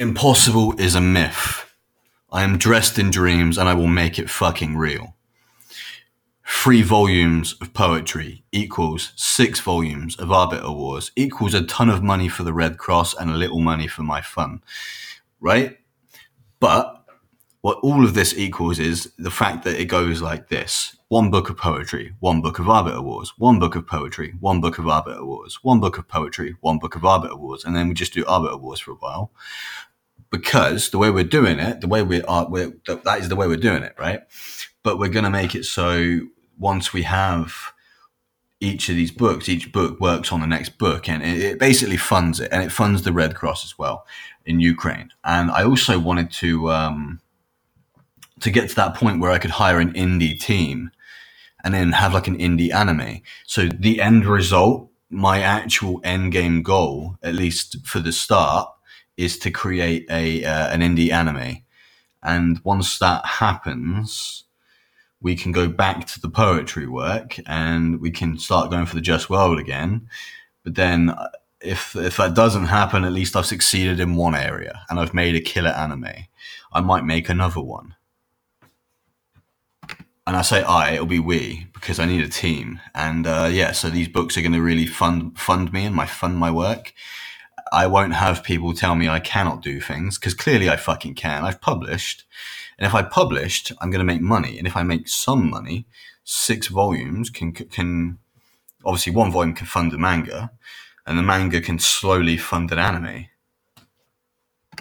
Impossible is a myth. I am dressed in dreams and I will make it fucking real. Three volumes of poetry equals six volumes of Arbiter Wars equals a ton of money for the Red Cross and a little money for my fun. Right? But what all of this equals is the fact that it goes like this one book of poetry, one book of Arbiter Wars, one book of poetry, one book of Arbiter Wars, one book of poetry, one book of Arbiter Wars, and then we just do Arbiter Wars for a while because the way we're doing it, the way we are, we're, that is the way we're doing it, right? But we're going to make it so once we have each of these books, each book works on the next book, and it, it basically funds it, and it funds the Red Cross as well in Ukraine. And I also wanted to um, to get to that point where I could hire an indie team and then have like an indie anime. So the end result, my actual end game goal, at least for the start, is to create a uh, an indie anime, and once that happens, we can go back to the poetry work and we can start going for the just world again. But then, uh, if if that doesn't happen, at least I've succeeded in one area and I've made a killer anime. I might make another one. And I say I, it'll be we because I need a team. And uh, yeah, so these books are going to really fund fund me and my fund my work. I won't have people tell me I cannot do things because clearly I fucking can. I've published. And if I published, I'm going to make money. And if I make some money, six volumes can, can obviously one volume can fund a manga and the manga can slowly fund an anime.